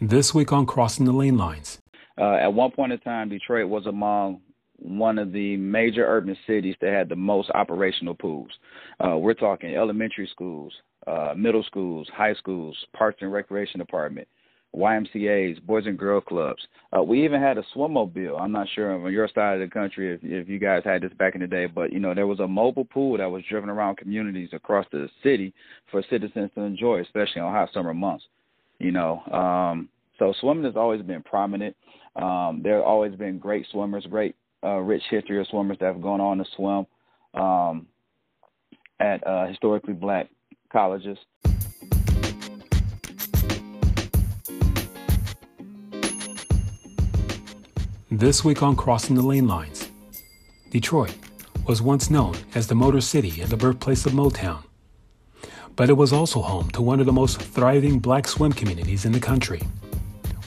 This week on Crossing the Lane Lines. Uh, at one point in time, Detroit was among one of the major urban cities that had the most operational pools. Uh, we're talking elementary schools, uh, middle schools, high schools, parks and recreation department, YMCA's, Boys and Girl Clubs. Uh, we even had a swimmobile. I'm not sure on your side of the country if, if you guys had this back in the day, but you know there was a mobile pool that was driven around communities across the city for citizens to enjoy, especially on hot summer months. You know, um, so swimming has always been prominent. Um, there have always been great swimmers, great uh, rich history of swimmers that have gone on to swim um, at uh, historically black colleges. This week on Crossing the Lane Lines, Detroit was once known as the Motor City and the birthplace of Motown. But it was also home to one of the most thriving black swim communities in the country,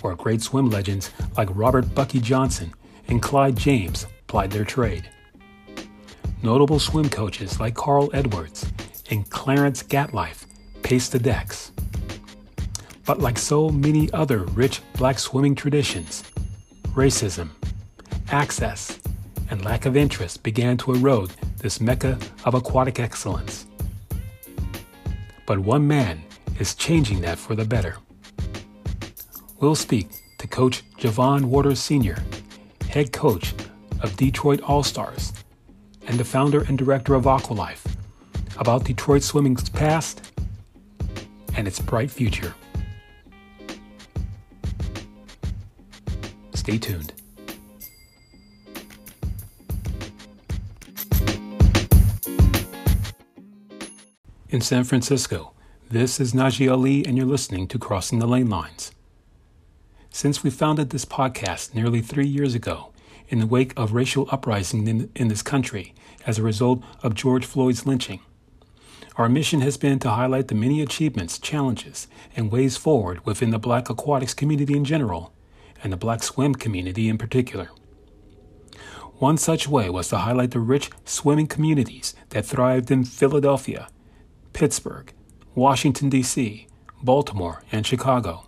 where great swim legends like Robert Bucky Johnson and Clyde James plied their trade. Notable swim coaches like Carl Edwards and Clarence Gatlife paced the decks. But like so many other rich black swimming traditions, racism, access, and lack of interest began to erode this mecca of aquatic excellence. But one man is changing that for the better. We'll speak to Coach Javon Waters Sr., head coach of Detroit All Stars, and the founder and director of Aqualife, about Detroit swimming's past and its bright future. Stay tuned. In San Francisco, this is Najee Ali, and you're listening to Crossing the Lane Lines. Since we founded this podcast nearly three years ago, in the wake of racial uprising in, in this country as a result of George Floyd's lynching, our mission has been to highlight the many achievements, challenges, and ways forward within the black aquatics community in general and the black swim community in particular. One such way was to highlight the rich swimming communities that thrived in Philadelphia, Pittsburgh, Washington, D.C., Baltimore, and Chicago.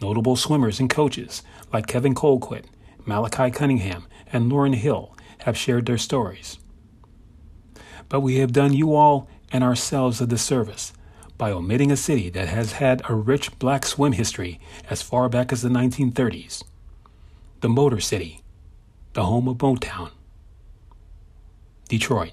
Notable swimmers and coaches like Kevin Colquitt, Malachi Cunningham, and Lauren Hill have shared their stories. But we have done you all and ourselves a disservice by omitting a city that has had a rich black swim history as far back as the 1930s. The Motor City, the home of Motown. Detroit.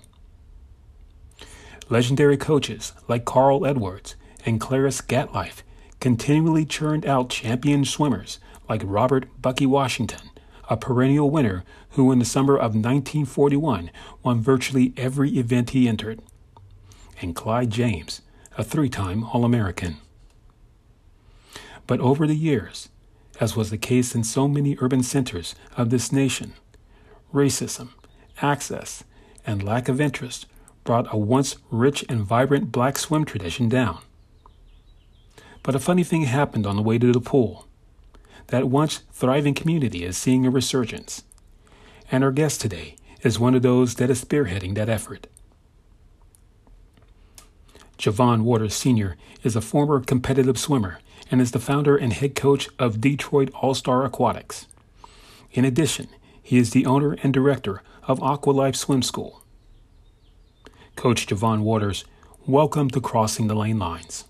Legendary coaches like Carl Edwards and Clarice Gatlife continually churned out champion swimmers like Robert Bucky Washington, a perennial winner who in the summer of 1941 won virtually every event he entered, and Clyde James, a three time All American. But over the years, as was the case in so many urban centers of this nation, racism, access, and lack of interest brought a once rich and vibrant black swim tradition down. But a funny thing happened on the way to the pool. That once thriving community is seeing a resurgence. And our guest today is one of those that is spearheading that effort. Javon Waters Sr. is a former competitive swimmer and is the founder and head coach of Detroit All Star Aquatics. In addition, he is the owner and director of Aqualife Swim School. Coach Javon Waters, welcome to Crossing the Lane Lines.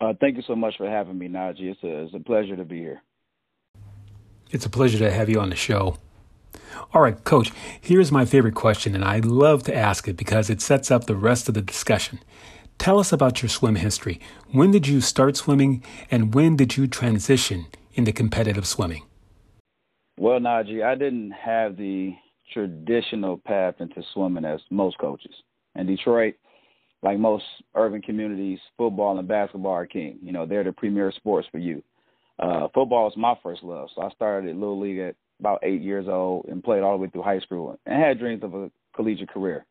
Uh, thank you so much for having me, Najee. It's a, it's a pleasure to be here. It's a pleasure to have you on the show. All right, coach, here's my favorite question, and I love to ask it because it sets up the rest of the discussion. Tell us about your swim history. When did you start swimming, and when did you transition into competitive swimming? Well, Najee, I didn't have the traditional path into swimming as most coaches. In Detroit, like most urban communities, football and basketball are king. You know, they're the premier sports for you. Uh, football was my first love, so I started at Little League at about eight years old and played all the way through high school and had dreams of a collegiate career.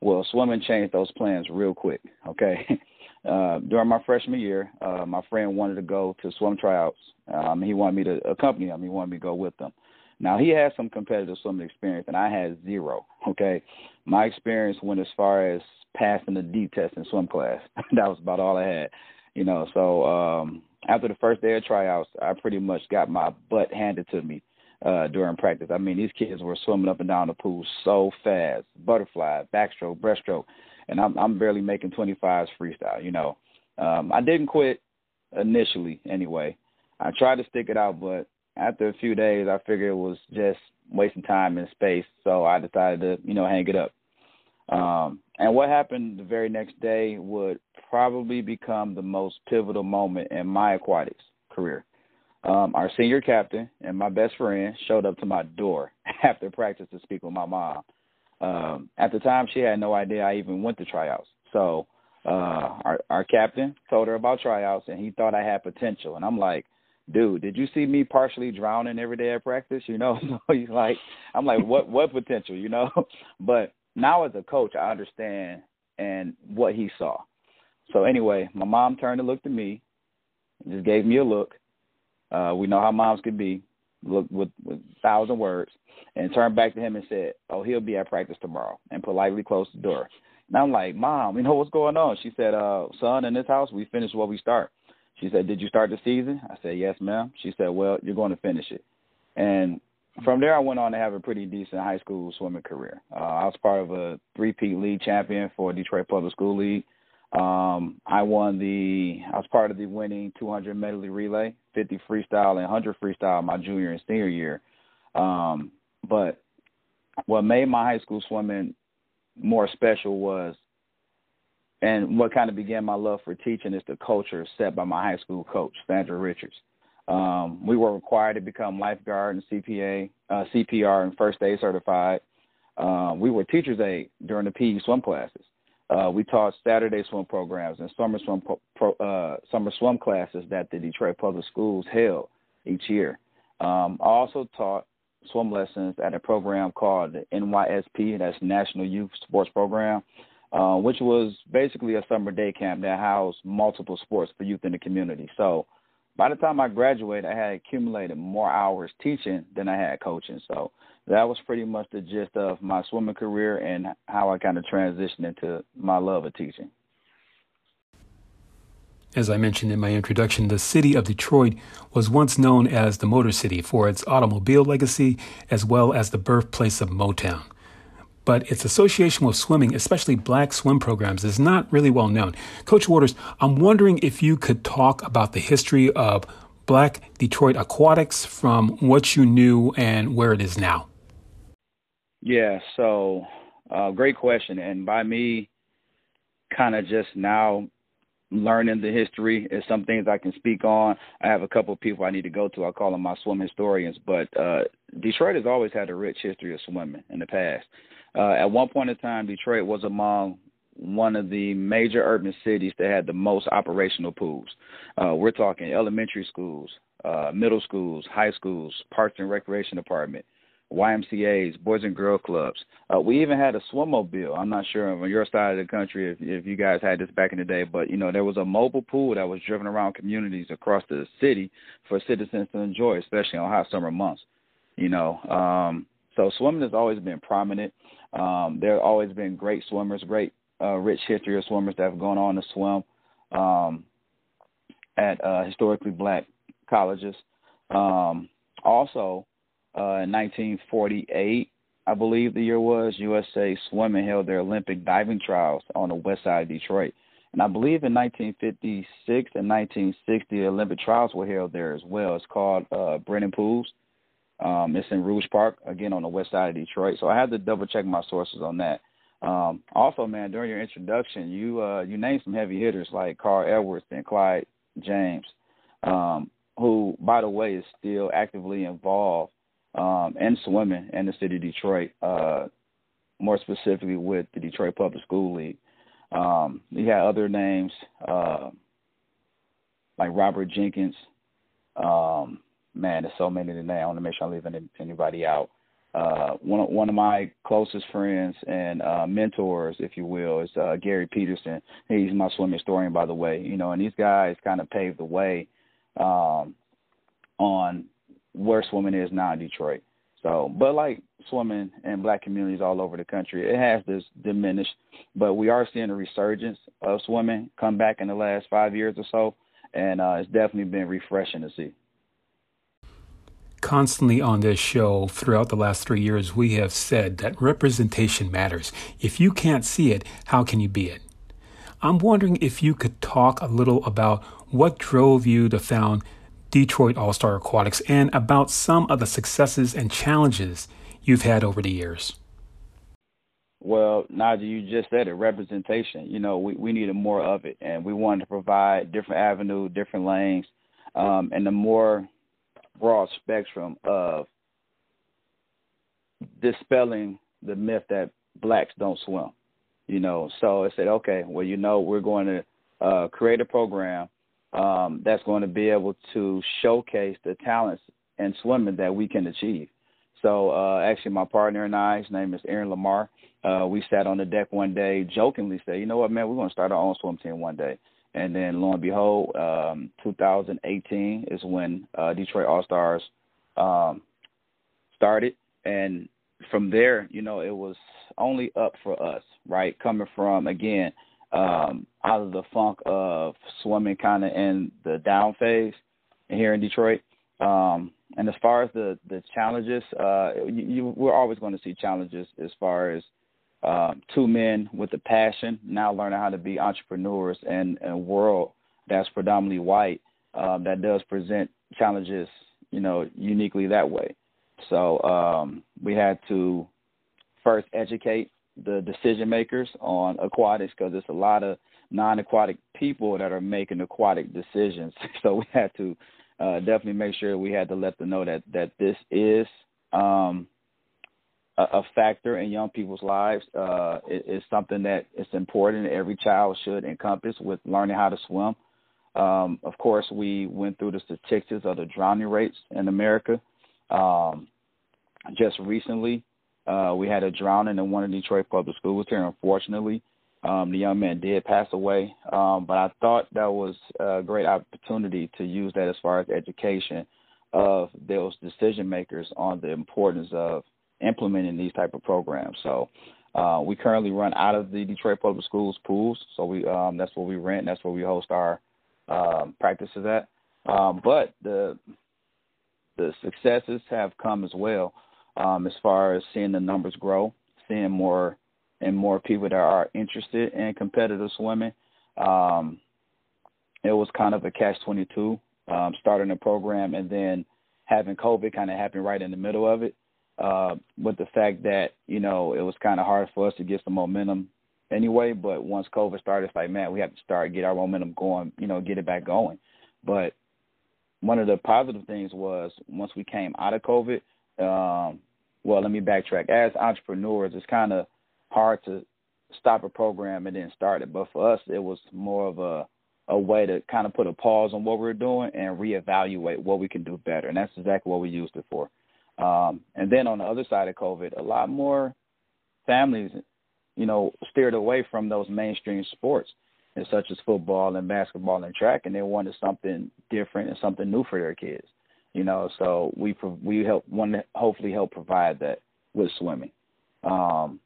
Well, swimming changed those plans real quick. Okay. Uh, during my freshman year, uh, my friend wanted to go to swim tryouts. Um, he wanted me to accompany him. He wanted me to go with them. Now he had some competitive swimming experience, and I had zero. Okay, my experience went as far as passing the D test in swim class. that was about all I had. You know, so um, after the first day of tryouts, I pretty much got my butt handed to me uh, during practice. I mean, these kids were swimming up and down the pool so fast, butterfly, backstroke, breaststroke, and I'm I'm barely making 25s freestyle. You know, um, I didn't quit initially anyway. I tried to stick it out, but after a few days, I figured it was just wasting time and space, so I decided to you know hang it up. Um, and what happened the very next day would probably become the most pivotal moment in my aquatics career. Um, our senior captain and my best friend showed up to my door after practice to speak with my mom. Um, at the time, she had no idea I even went to tryouts. So uh, our our captain told her about tryouts, and he thought I had potential. And I'm like, dude, did you see me partially drowning every day at practice? You know, so he's like, I'm like, what what potential? You know, but now as a coach, I understand and what he saw. So anyway, my mom turned and looked at me, and just gave me a look. Uh, we know how moms can be, look with, with thousand words, and turned back to him and said, "Oh, he'll be at practice tomorrow," and politely closed the door. And I'm like, "Mom, you know what's going on?" She said, "Uh, son, in this house, we finish what we start." She said, "Did you start the season?" I said, "Yes, ma'am." She said, "Well, you're going to finish it." And from there, I went on to have a pretty decent high school swimming career. Uh, I was part of a three-peat league champion for Detroit Public School League. Um, I won the. I was part of the winning 200 medley relay, 50 freestyle, and 100 freestyle my junior and senior year. Um, but what made my high school swimming more special was, and what kind of began my love for teaching is the culture set by my high school coach, Sandra Richards. Um, we were required to become lifeguard and CPA, uh, CPR, and first aid certified. Uh, we were teachers aid during the PE swim classes. Uh, we taught Saturday swim programs and summer swim pro, pro, uh, summer swim classes that the Detroit Public Schools held each year. Um, I also taught swim lessons at a program called the NYSP, that's National Youth Sports Program, uh, which was basically a summer day camp that housed multiple sports for youth in the community. So by the time I graduated, I had accumulated more hours teaching than I had coaching. So that was pretty much the gist of my swimming career and how I kind of transitioned into my love of teaching. As I mentioned in my introduction, the city of Detroit was once known as the Motor City for its automobile legacy as well as the birthplace of Motown but its association with swimming, especially black swim programs, is not really well known. Coach Waters, I'm wondering if you could talk about the history of black Detroit aquatics from what you knew and where it is now. Yeah, so uh, great question. And by me kind of just now learning the history is some things I can speak on. I have a couple of people I need to go to. I call them my swim historians. But uh, Detroit has always had a rich history of swimming in the past. Uh, at one point in time, Detroit was among one of the major urban cities that had the most operational pools. Uh, we're talking elementary schools, uh, middle schools, high schools, parks and recreation department, YMCA's, boys and girl clubs. Uh, we even had a swimmobile. I'm not sure on your side of the country if, if you guys had this back in the day, but you know there was a mobile pool that was driven around communities across the city for citizens to enjoy, especially on hot summer months. You know, um, so swimming has always been prominent. Um, there have always been great swimmers, great uh, rich history of swimmers that have gone on to swim um, at uh, historically black colleges. Um, also, uh, in 1948, I believe the year was, USA Swimming held their Olympic diving trials on the west side of Detroit. And I believe in 1956 and 1960, Olympic trials were held there as well. It's called uh, Brennan Pools. Um, it's in Rouge Park, again on the west side of Detroit. So I had to double check my sources on that. Um, also, man, during your introduction, you uh, you named some heavy hitters like Carl Edwards and Clyde James, um, who, by the way, is still actively involved um, in swimming in the city of Detroit, uh, more specifically with the Detroit Public School League. Um, you had other names uh, like Robert Jenkins, um, man, there's so many today. I want to make sure I'm leaving anybody out. Uh, one of, one of my closest friends and uh, mentors, if you will, is uh, Gary Peterson. He's my swimming historian, by the way. You know, and these guys kind of paved the way um, on where swimming is now in Detroit. So, but like swimming in black communities all over the country, it has this diminished, but we are seeing a resurgence of swimming come back in the last five years or so and uh, it's definitely been refreshing to see. Constantly on this show throughout the last three years, we have said that representation matters. If you can't see it, how can you be it? I'm wondering if you could talk a little about what drove you to found Detroit All Star Aquatics and about some of the successes and challenges you've had over the years. Well, Najee, you just said it, representation. You know, we, we needed more of it, and we wanted to provide different avenues, different lanes, um, and the more broad spectrum of dispelling the myth that blacks don't swim. You know, so I said, okay, well, you know, we're going to uh, create a program um, that's going to be able to showcase the talents in swimming that we can achieve. So uh, actually, my partner and I, his name is Aaron Lamar. Uh, we sat on the deck one day, jokingly said, "You know what, man? We're going to start our own swim team one day." And then, lo and behold, um, 2018 is when uh, Detroit All Stars um, started, and from there, you know, it was only up for us, right? Coming from again um, out of the funk of swimming, kind of in the down phase here in Detroit. Um, and as far as the the challenges, uh, you, you, we're always going to see challenges as far as um, two men with a passion now learning how to be entrepreneurs in, in a world that's predominantly white um, that does present challenges, you know, uniquely that way. So um, we had to first educate the decision makers on aquatics because there's a lot of non-aquatic people that are making aquatic decisions. So we had to uh, definitely make sure we had to let them know that that this is um, a, a factor in young people's lives. Uh, it, it's something that is important. Every child should encompass with learning how to swim. Um, of course, we went through the statistics of the drowning rates in America. Um, just recently, uh, we had a drowning in one of Detroit public schools here. Unfortunately, um, the young man did pass away, um, but I thought that was a great opportunity to use that as far as education of those decision makers on the importance of implementing these type of programs. So uh, we currently run out of the Detroit Public Schools pools, so we um, that's where we rent, that's where we host our um, practices at. Um, but the the successes have come as well, um, as far as seeing the numbers grow, seeing more and more people that are interested in competitive swimming. Um, it was kind of a catch twenty two, um, starting a program and then having COVID kind of happen right in the middle of it uh, with the fact that you know it was kind of hard for us to get some momentum anyway. But once COVID started, it's like man, we have to start get our momentum going, you know, get it back going. But one of the positive things was once we came out of COVID. Um, well, let me backtrack. As entrepreneurs, it's kind of hard to stop a program and then start it. But for us, it was more of a a way to kind of put a pause on what we we're doing and reevaluate what we can do better. And that's exactly what we used it for. Um, and then on the other side of COVID, a lot more families, you know, steered away from those mainstream sports, such as football and basketball and track, and they wanted something different and something new for their kids. You know, so we we help to hopefully help provide that with swimming. Um,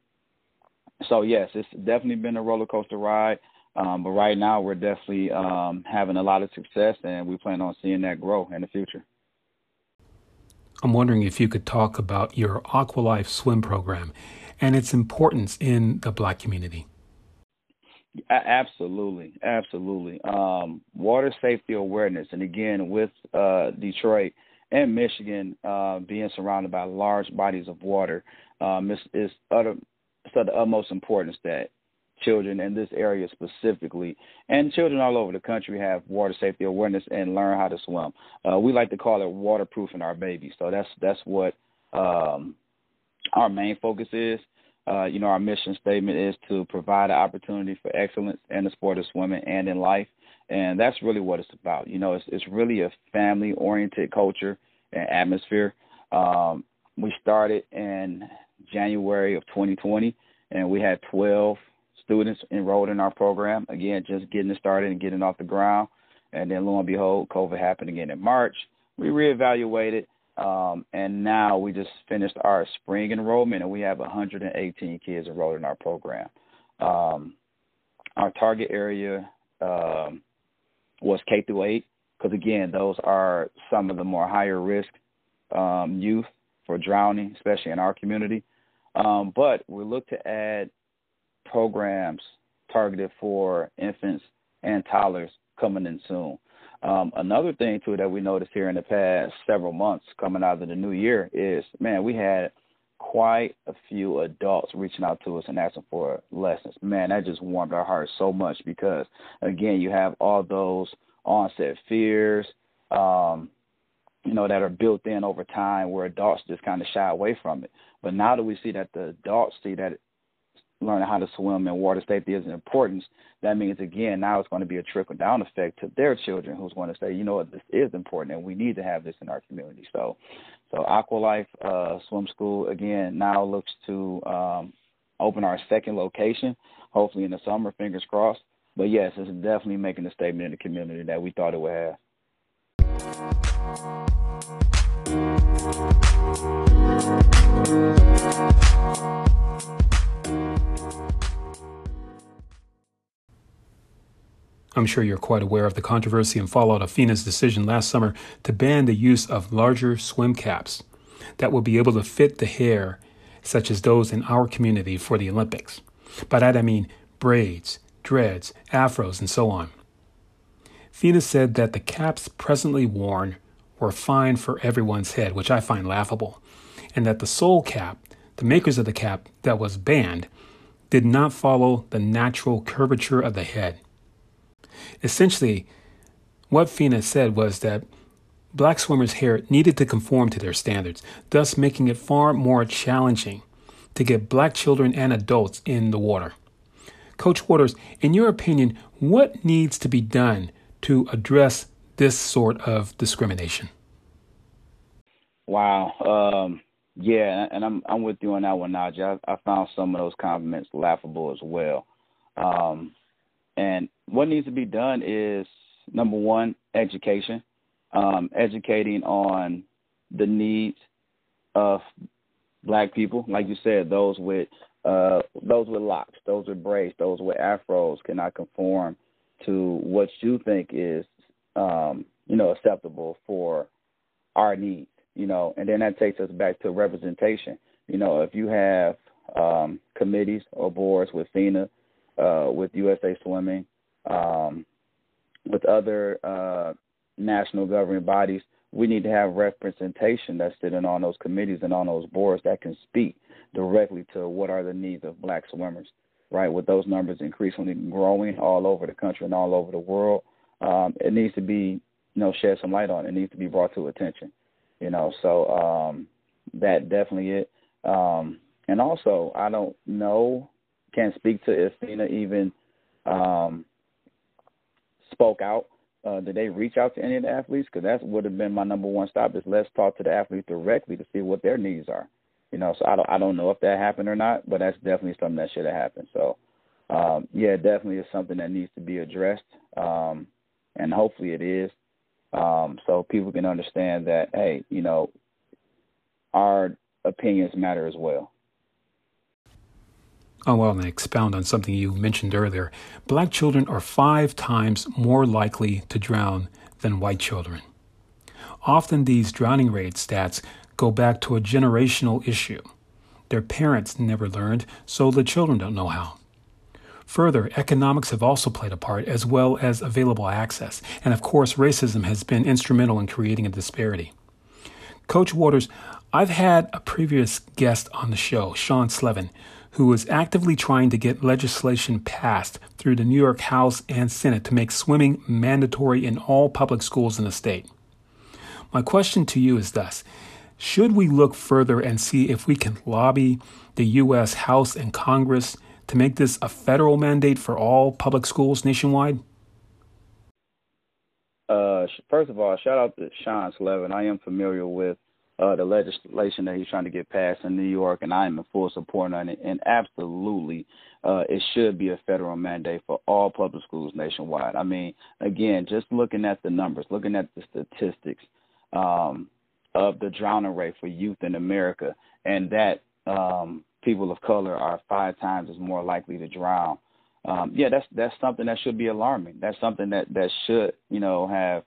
so yes, it's definitely been a roller coaster ride. Um, but right now, we're definitely um, having a lot of success, and we plan on seeing that grow in the future. I'm wondering if you could talk about your Aqualife swim program and its importance in the black community. Absolutely, absolutely. Um, water safety awareness, and again, with uh, Detroit and Michigan uh, being surrounded by large bodies of water, um, is, is utter, it's of the utmost importance that children in this area specifically, and children all over the country have water safety awareness and learn how to swim. Uh, we like to call it waterproofing our babies. So that's that's what um, our main focus is. Uh, you know, our mission statement is to provide an opportunity for excellence in the sport of swimming and in life, and that's really what it's about. You know, it's it's really a family-oriented culture and atmosphere. Um, we started in January of 2020, and we had 12 students enrolled in our program. Again, just getting it started and getting off the ground. And then lo and behold, COVID happened again in March. We reevaluated, um, and now we just finished our spring enrollment, and we have 118 kids enrolled in our program. Um, our target area um, was K through eight, because again, those are some of the more higher risk um, youth for drowning, especially in our community. Um, but we look to add programs targeted for infants and toddlers coming in soon. Um, another thing too that we noticed here in the past several months coming out of the new year is, man, we had quite a few adults reaching out to us and asking for lessons. Man, that just warmed our hearts so much because again, you have all those onset fears, um, you know, that are built in over time where adults just kind of shy away from it. But now that we see that the adults see that learning how to swim and water safety is important, that means again now it's going to be a trickle down effect to their children who's going to say, you know what, this is important and we need to have this in our community. So, so Aqualife uh, Swim School again now looks to um, open our second location, hopefully in the summer. Fingers crossed. But yes, it's definitely making a statement in the community that we thought it would have. I'm sure you're quite aware of the controversy and fallout of FINA's decision last summer to ban the use of larger swim caps that will be able to fit the hair, such as those in our community for the Olympics. By that I mean braids, dreads, afros, and so on. FINA said that the caps presently worn were fine for everyone's head, which I find laughable, and that the Soul Cap, the makers of the cap that was banned, did not follow the natural curvature of the head. Essentially, what FINA said was that black swimmers' hair needed to conform to their standards, thus making it far more challenging to get black children and adults in the water. Coach Waters, in your opinion, what needs to be done to address this sort of discrimination? Wow. Um, yeah, and I'm I'm with you on that one, Najee. I, I found some of those compliments laughable as well. Um, and what needs to be done is number one, education, um, educating on the needs of black people, like you said, those with uh, those with locks, those with braids, those with afros cannot conform to what you think is, um, you know, acceptable for our needs, you know, and then that takes us back to representation. You know, if you have um, committees or boards with FINA uh, with USA Swimming, um, with other uh, national governing bodies. We need to have representation that's sitting on those committees and on those boards that can speak directly to what are the needs of black swimmers, right? With those numbers increasingly growing all over the country and all over the world, um, it needs to be, you know, shed some light on. It. it needs to be brought to attention, you know. So um, that definitely it. Um, and also, I don't know can't speak to if FINA even um, spoke out. Uh, did they reach out to any of the athletes? Because that would have been my number one stop. Is let's talk to the athletes directly to see what their needs are. You know, so I don't I don't know if that happened or not, but that's definitely something that should have happened. So, um, yeah, definitely is something that needs to be addressed, um, and hopefully it is, um, so people can understand that hey, you know, our opinions matter as well. Oh, well, and expound on something you mentioned earlier. Black children are five times more likely to drown than white children. Often these drowning rate stats go back to a generational issue. Their parents never learned, so the children don't know how. Further, economics have also played a part, as well as available access. And of course, racism has been instrumental in creating a disparity. Coach Waters, I've had a previous guest on the show, Sean Slevin, who is actively trying to get legislation passed through the New York House and Senate to make swimming mandatory in all public schools in the state. My question to you is thus Should we look further and see if we can lobby the U.S. House and Congress to make this a federal mandate for all public schools nationwide? Uh, first of all, shout out to Sean Slevin. I am familiar with uh, the legislation that he's trying to get passed in New York, and I am in full support on it. And absolutely, uh, it should be a federal mandate for all public schools nationwide. I mean, again, just looking at the numbers, looking at the statistics um, of the drowning rate for youth in America, and that um, people of color are five times as more likely to drown um, yeah, that's that's something that should be alarming. That's something that that should you know have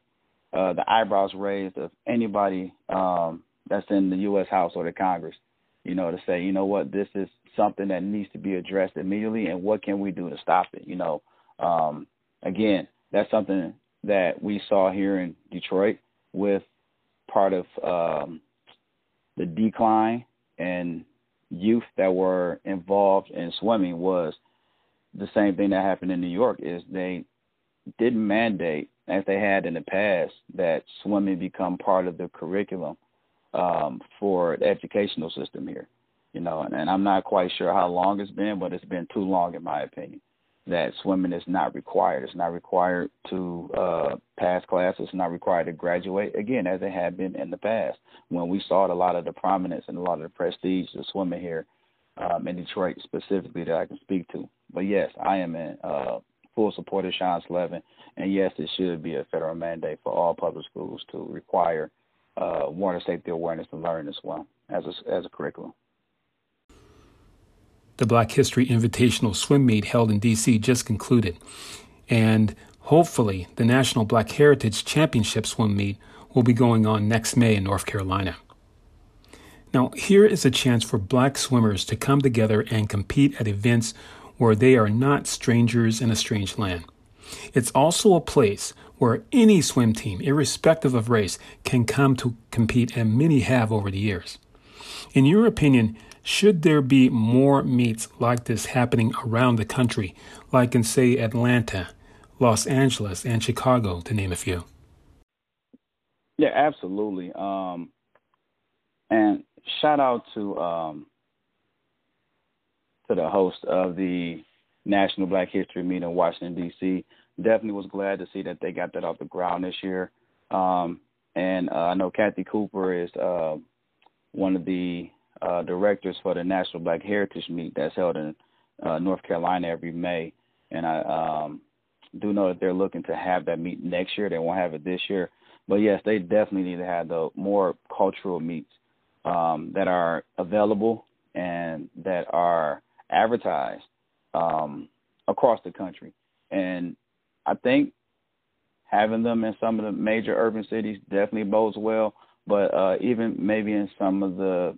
uh, the eyebrows raised of anybody um, that's in the U.S. House or the Congress. You know, to say, you know what, this is something that needs to be addressed immediately, and what can we do to stop it? You know, um, again, that's something that we saw here in Detroit with part of um, the decline and youth that were involved in swimming was the same thing that happened in New York is they didn't mandate as they had in the past that swimming become part of the curriculum um, for the educational system here. You know, and, and I'm not quite sure how long it's been, but it's been too long in my opinion that swimming is not required. It's not required to uh, pass classes. It's not required to graduate. Again, as it had been in the past, when we saw a lot of the prominence and a lot of the prestige of swimming here um, in Detroit specifically that I can speak to. But yes, I am in uh, full support of Sean Slevin, and yes, it should be a federal mandate for all public schools to require uh, water safety awareness and learning as well as a, as a curriculum. The Black History Invitational Swim Meet held in D.C. just concluded, and hopefully the National Black Heritage Championship Swim Meet will be going on next May in North Carolina. Now, here is a chance for black swimmers to come together and compete at events where they are not strangers in a strange land. It's also a place where any swim team, irrespective of race, can come to compete, and many have over the years. In your opinion, should there be more meets like this happening around the country, like in, say, Atlanta, Los Angeles, and Chicago, to name a few? Yeah, absolutely. Um, and shout out to um, to the host of the National Black History Meet in Washington D.C. Definitely was glad to see that they got that off the ground this year. Um, and uh, I know Kathy Cooper is uh, one of the uh, directors for the National Black Heritage Meet that's held in uh, North Carolina every May, and I um, do know that they're looking to have that meet next year. They won't have it this year, but yes, they definitely need to have the more cultural meets um, that are available and that are advertised um, across the country. And I think having them in some of the major urban cities definitely bodes well. But uh, even maybe in some of the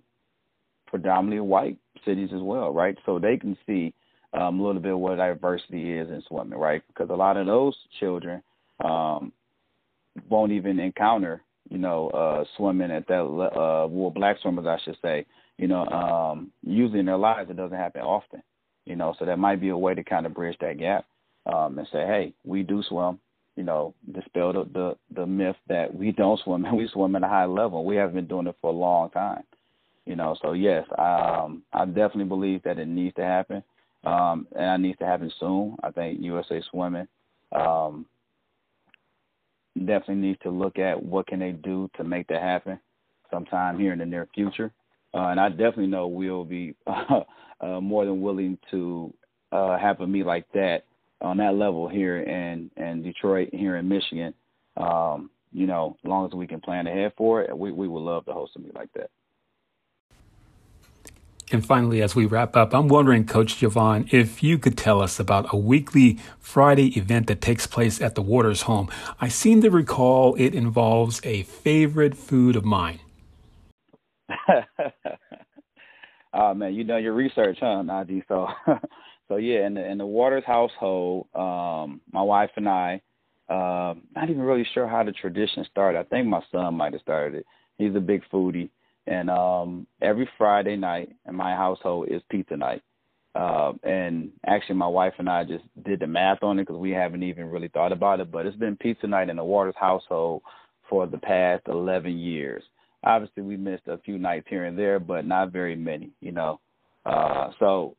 predominantly white cities as well, right? So they can see um, a little bit what diversity is in swimming, right? Because a lot of those children um, won't even encounter, you know, uh, swimming at that uh, well, black swimmers, I should say. You know, um, usually in their lives it doesn't happen often. You know, so that might be a way to kind of bridge that gap um, and say, hey, we do swim. You know, dispel the, the the myth that we don't swim and we swim at a high level. We haven't been doing it for a long time. You know, so yes, um, I definitely believe that it needs to happen, um, and it needs to happen soon. I think USA Swimming um, definitely needs to look at what can they do to make that happen sometime here in the near future. Uh, and I definitely know we'll be uh, uh, more than willing to uh, have a meet like that on that level here in in Detroit, here in Michigan. Um, you know, as long as we can plan ahead for it, we we would love to host a meet like that. And finally, as we wrap up, I'm wondering, Coach Javon, if you could tell us about a weekly Friday event that takes place at the Waters home. I seem to recall it involves a favorite food of mine. oh man, you done your research, huh, Najee? So, so yeah, in the in the Waters household, um, my wife and I, uh, not even really sure how the tradition started. I think my son might have started it. He's a big foodie. And um every Friday night in my household is pizza night. Uh, and actually, my wife and I just did the math on it because we haven't even really thought about it. But it's been pizza night in the Waters household for the past 11 years. Obviously, we missed a few nights here and there, but not very many, you know. Uh, so,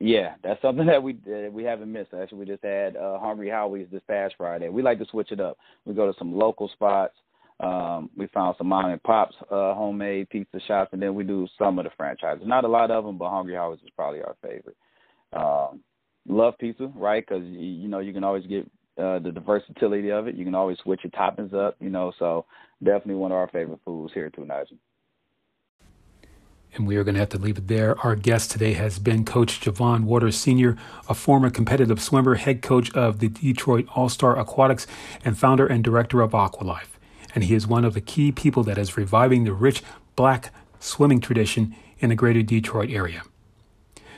yeah, that's something that we uh, we haven't missed. Actually, we just had uh, Hungry Howie's this past Friday. We like to switch it up. We go to some local spots um, we found some mom and pops uh, homemade pizza shops, and then we do some of the franchises. Not a lot of them, but Hungry Howie's is probably our favorite. Um, love pizza, right? Because you know you can always get uh, the, the versatility of it. You can always switch your toppings up, you know. So definitely one of our favorite foods here too, Najee. And we are going to have to leave it there. Our guest today has been Coach Javon Waters Sr., a former competitive swimmer, head coach of the Detroit All Star Aquatics, and founder and director of Aqualife. And he is one of the key people that is reviving the rich black swimming tradition in the greater Detroit area.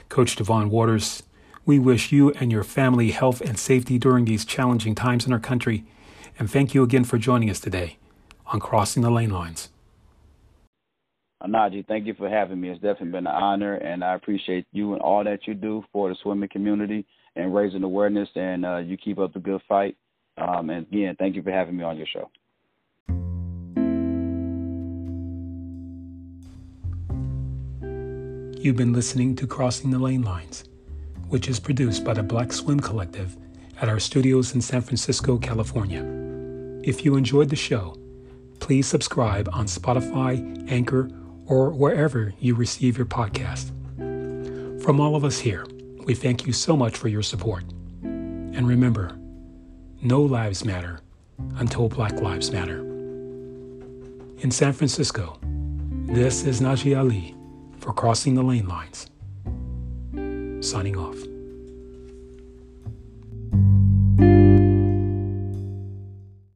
Coach Javon Waters, we wish you and your family health and safety during these challenging times in our country. And thank you again for joining us today on Crossing the Lane Lines. Najee, thank you for having me. It's definitely been an honor, and I appreciate you and all that you do for the swimming community and raising awareness. And uh, you keep up the good fight. Um, and again, thank you for having me on your show. You've been listening to Crossing the Lane Lines, which is produced by the Black Swim Collective at our studios in San Francisco, California. If you enjoyed the show, please subscribe on Spotify, Anchor, or wherever you receive your podcast. From all of us here, we thank you so much for your support. And remember, no lives matter until Black Lives Matter. In San Francisco, this is Najee Ali for Crossing the Lane Lines. Signing off.